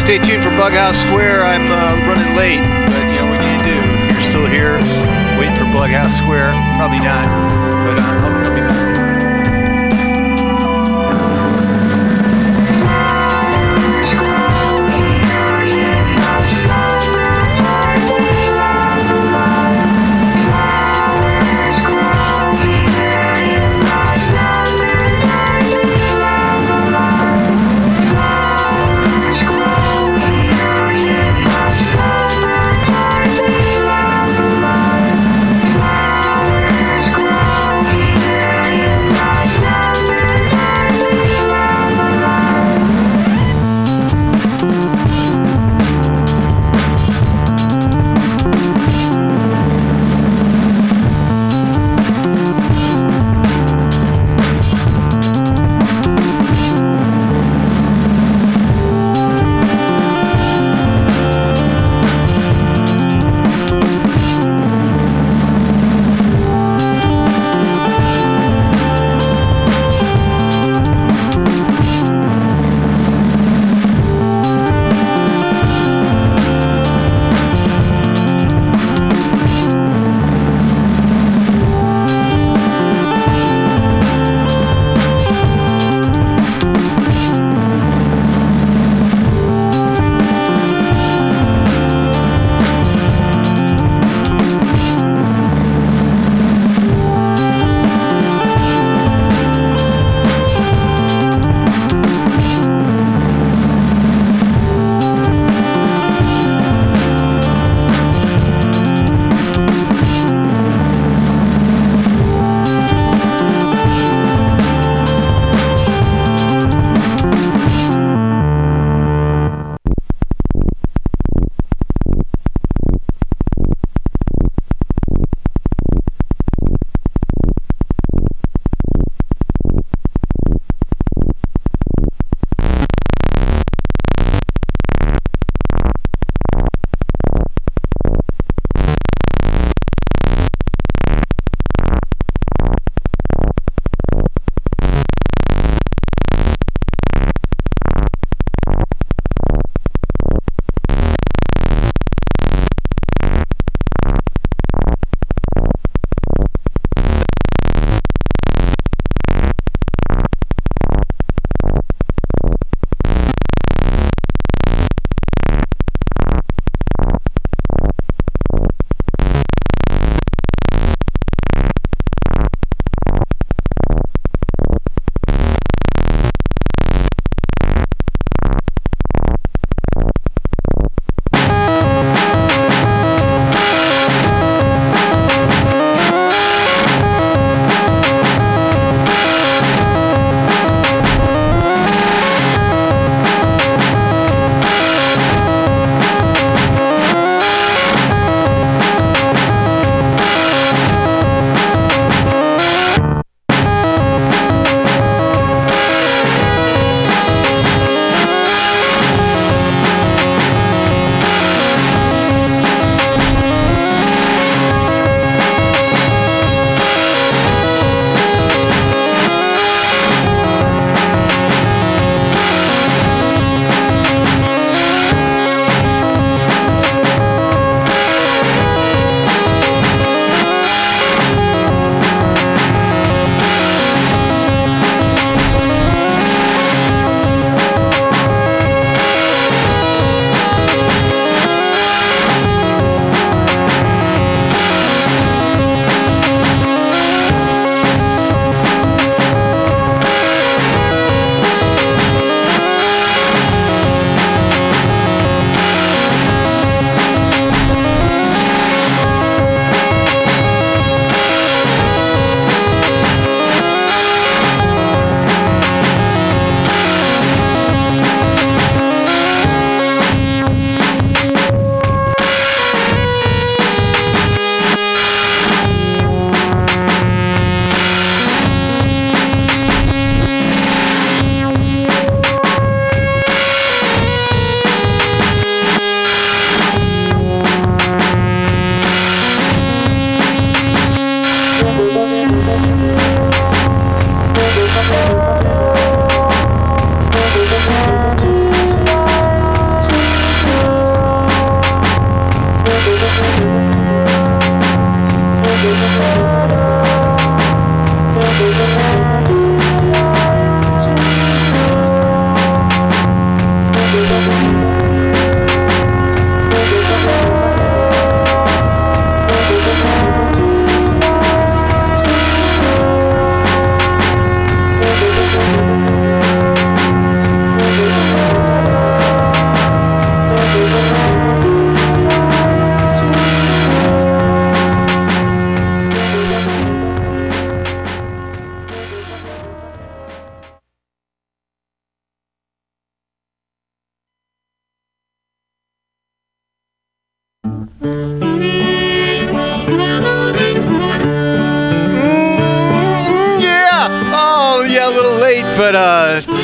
stay tuned for Bughouse Square. I'm uh, running late, but you know what can you do? If you're still here waiting for Bughouse Square, probably not.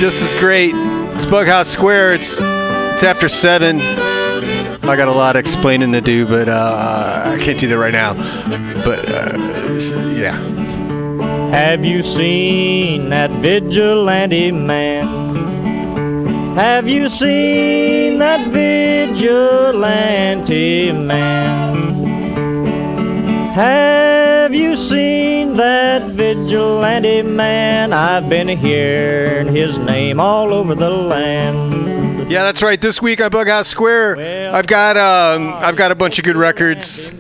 Just as great. It's Bughouse Square. It's it's after seven. I got a lot of explaining to do, but uh, I can't do that right now. But uh, yeah. Have you seen that vigilante man? Have you seen that vigilante man? Have vigilante man? I've been hearing his name all over the land. Yeah, that's right. This week on Bughouse Square, I've got um, I've got a bunch of good records.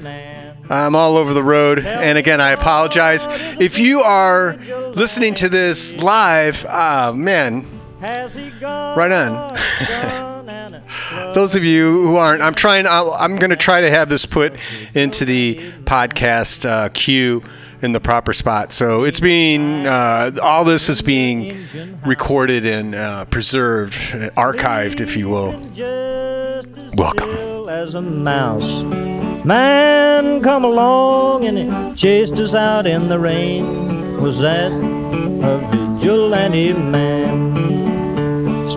I'm all over the road, and again, I apologize if you are listening to this live. Ah, man, Right on. those of you who aren't, I'm trying. I'll, I'm going to try to have this put into the podcast uh, queue in the proper spot. So it's being uh, all this is being recorded and uh, preserved, uh, archived, if you will. Welcome. As a mouse, man come along and chased us out in the rain. Was that a vigilante man?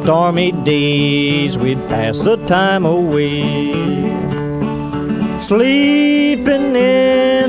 Stormy days, we'd pass the time away. Sleeping in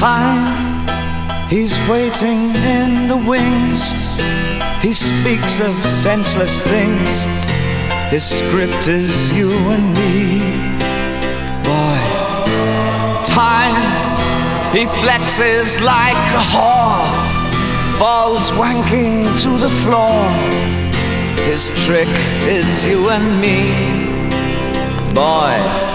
Time. He's waiting in the wings. He speaks of senseless things. His script is you and me. Boy, time. He flexes like a whore. Falls wanking to the floor. His trick is you and me. Boy,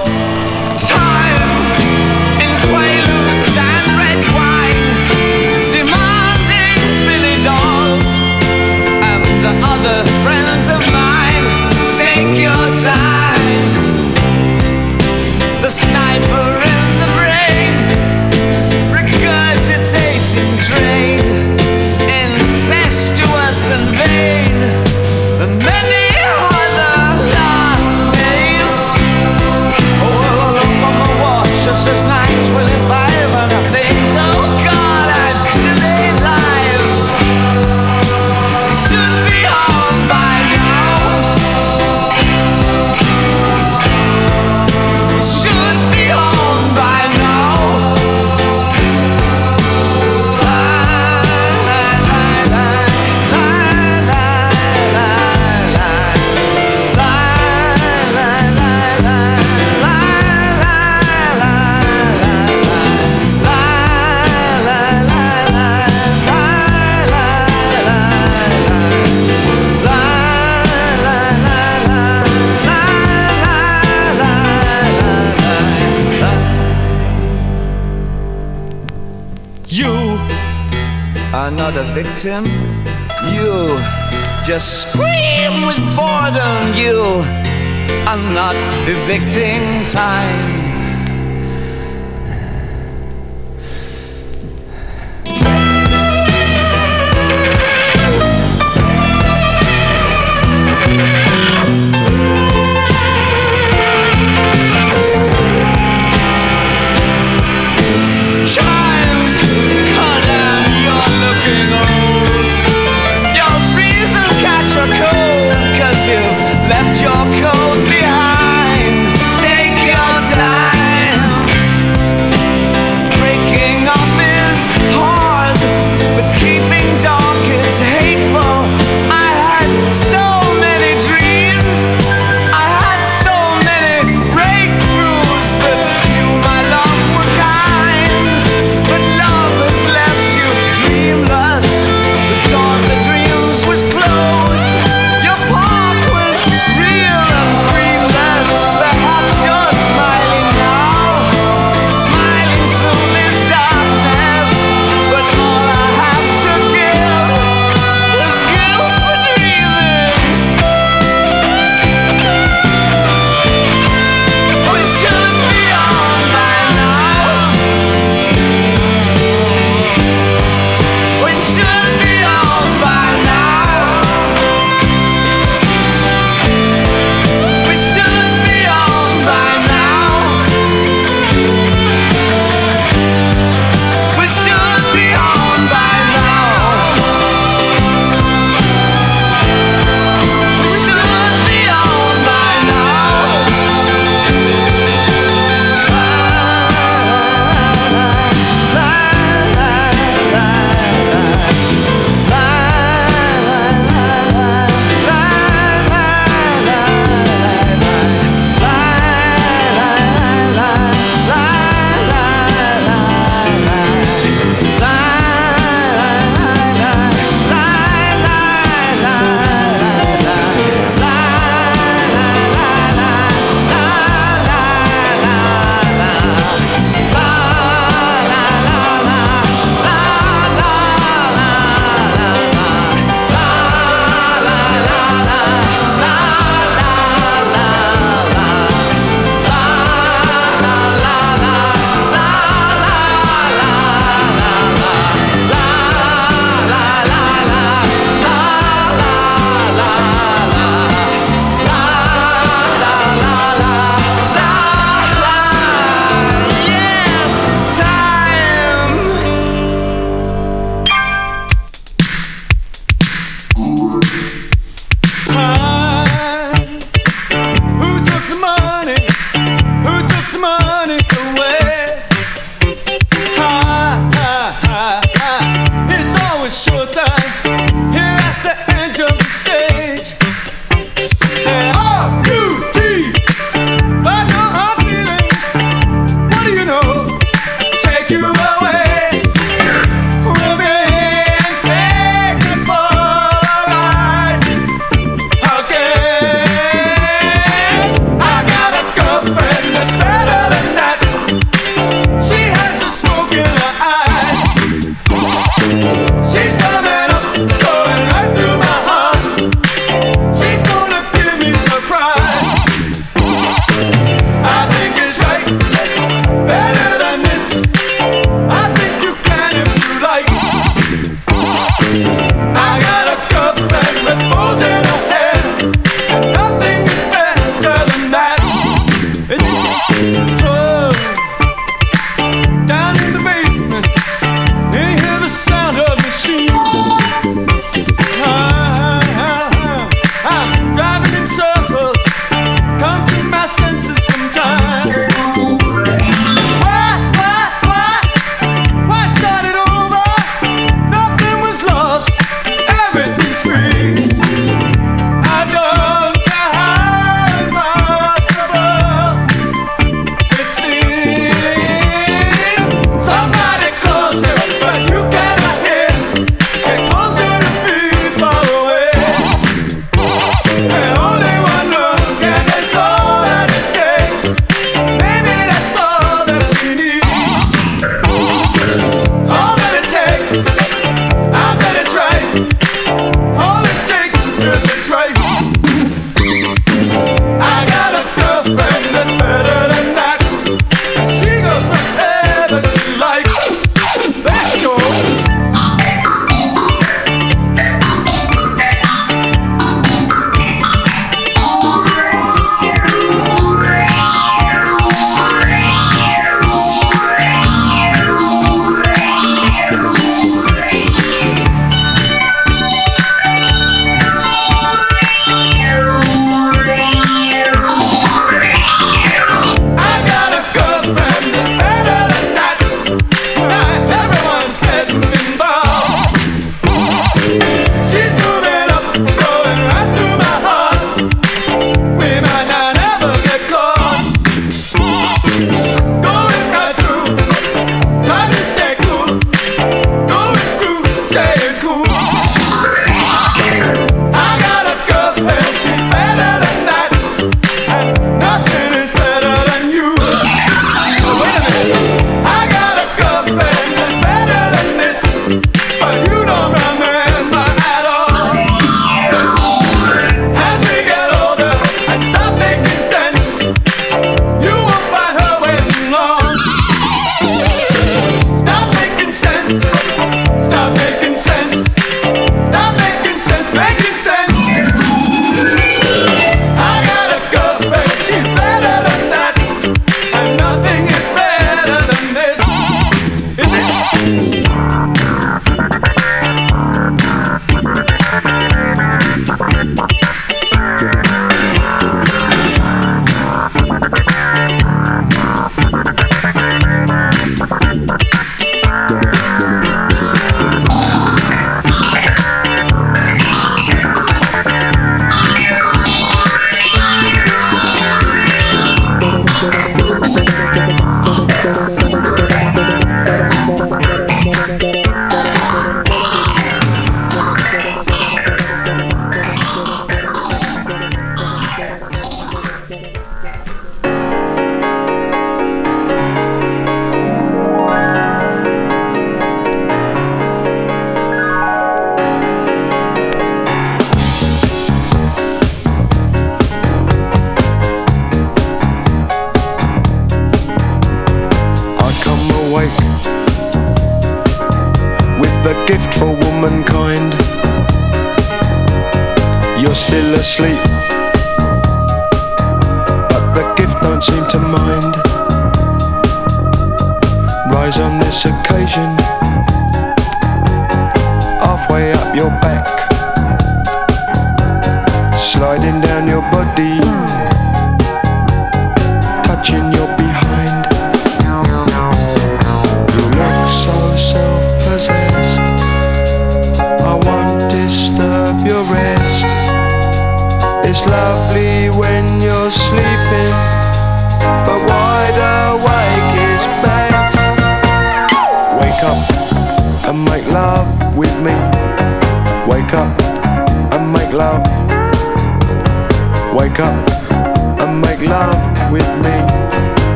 victim. You just scream with boredom. You are not evicting time.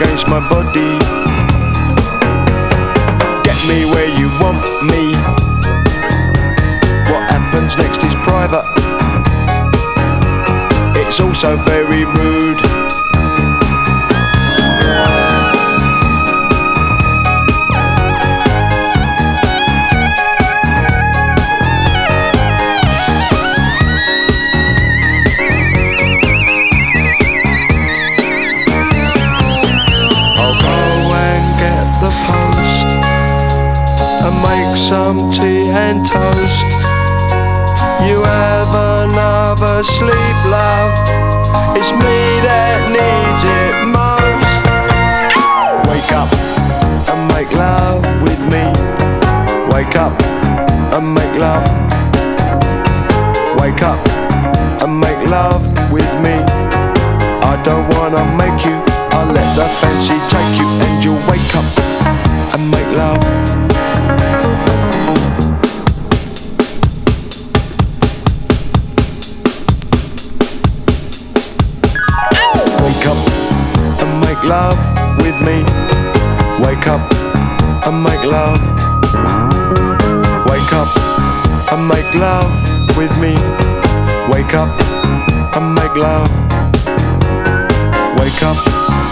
Against my body. Get me where you want me. What happens next is private. It's also very rude. And toast. You have another sleep, love. It's me that needs it most. Wake up and make love with me. Wake up and make love. Wake up and make love with me. I don't wanna make you. I'll let the fancy take you, and you'll wake up and make love. Love with me. Wake up and make love. Wake up and make love with me. Wake up and make love. Wake up.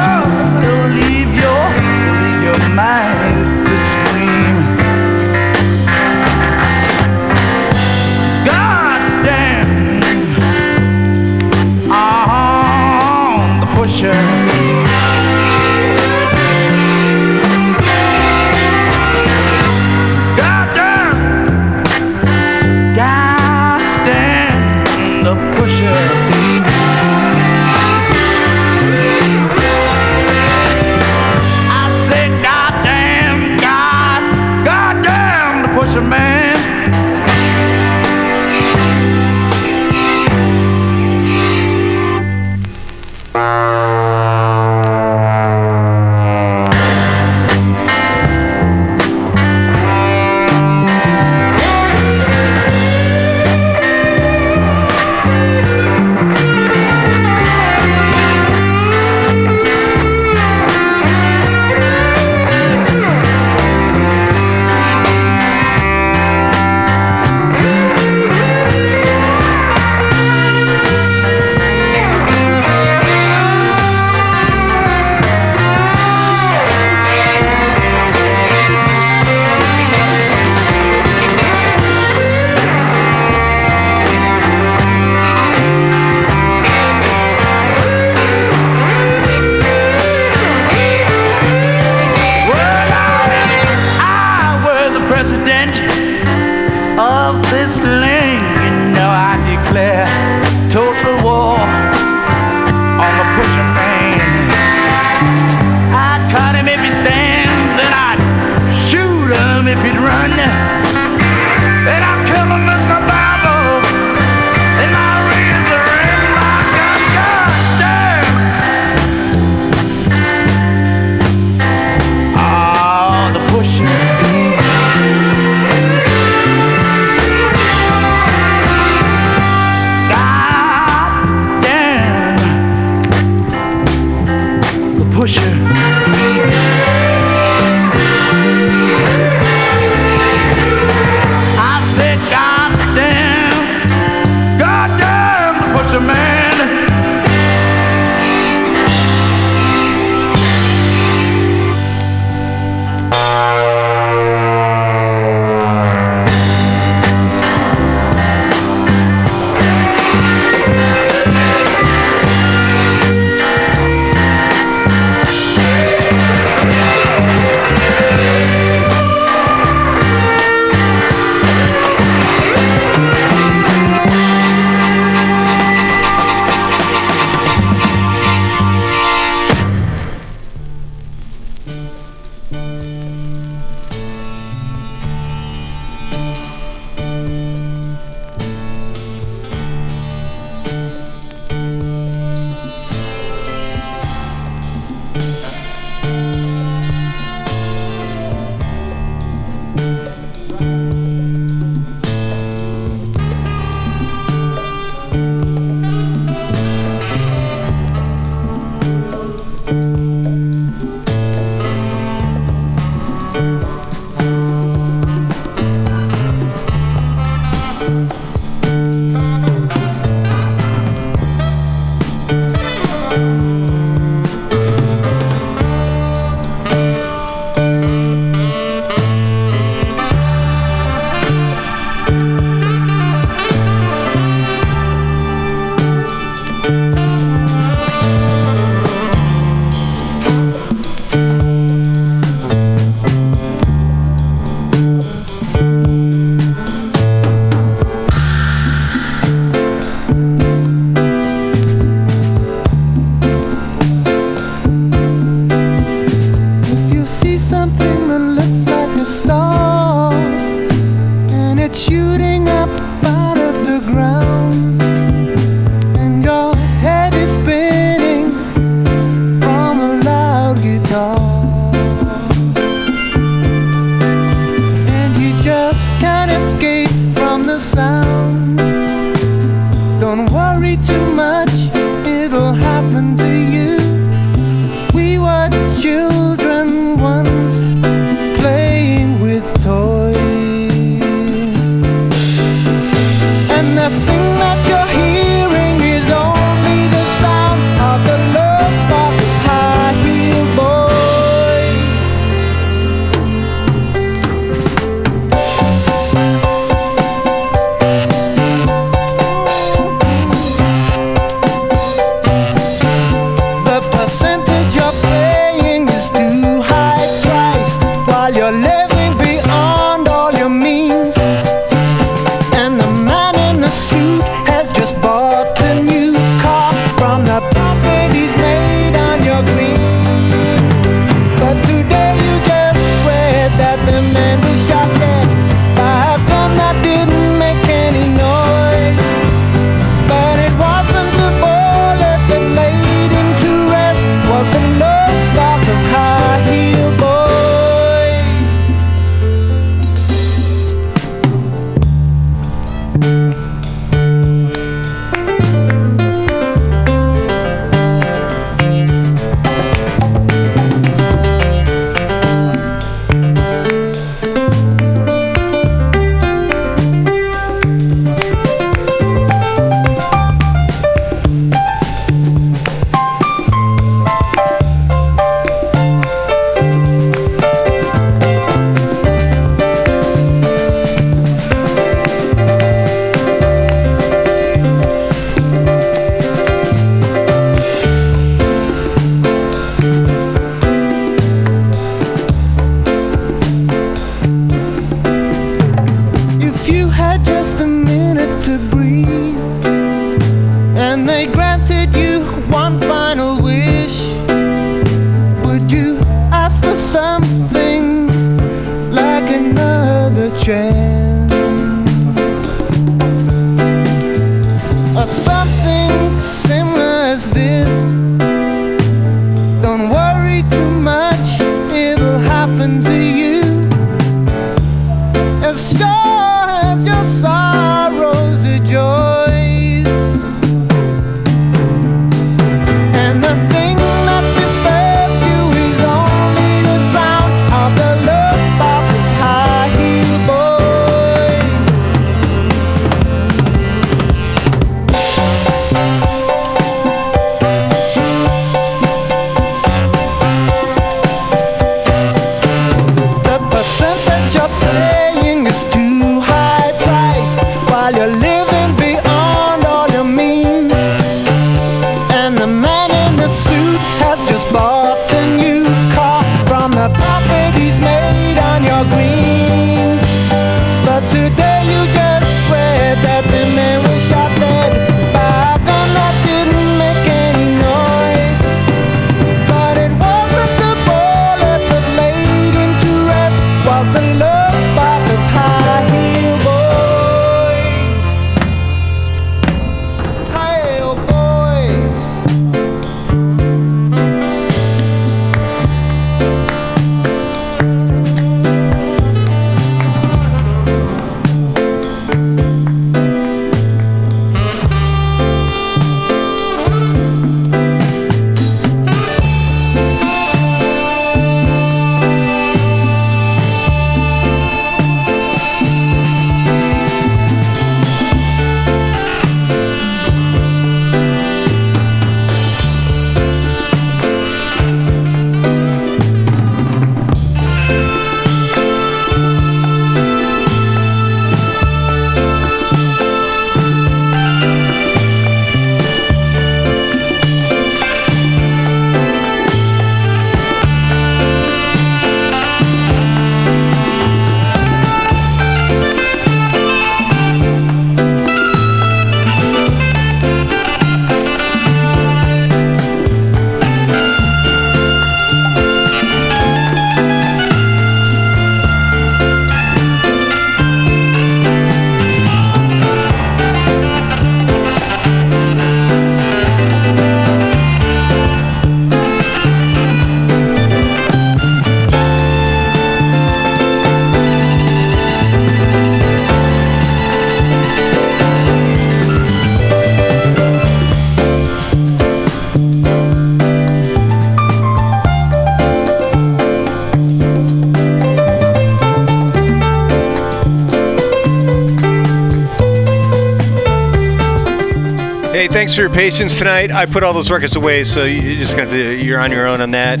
Thanks for your patience tonight. I put all those records away, so you're just got to you're on your own on that.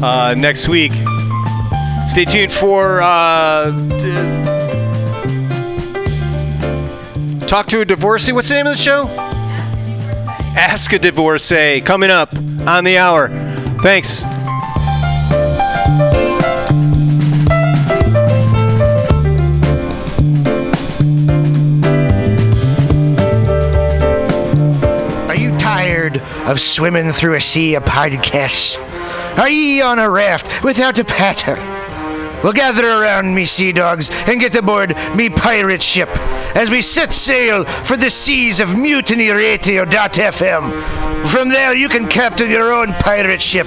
Uh, next week, stay tuned for uh, talk to a divorcee. What's the name of the show? Ask a divorcee coming up on the hour. Thanks. Of swimming through a sea of podcasts? Are ye on a raft without a paddle? Well, gather around me, sea dogs, and get aboard me pirate ship as we set sail for the seas of mutinyradio.fm. From there, you can captain your own pirate ship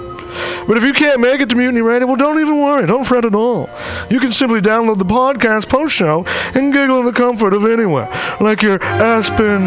But if you can't make it to Mutiny Radio, well, don't even worry. Don't fret at all. You can simply download the podcast post show and giggle in the comfort of anywhere, like your Aspen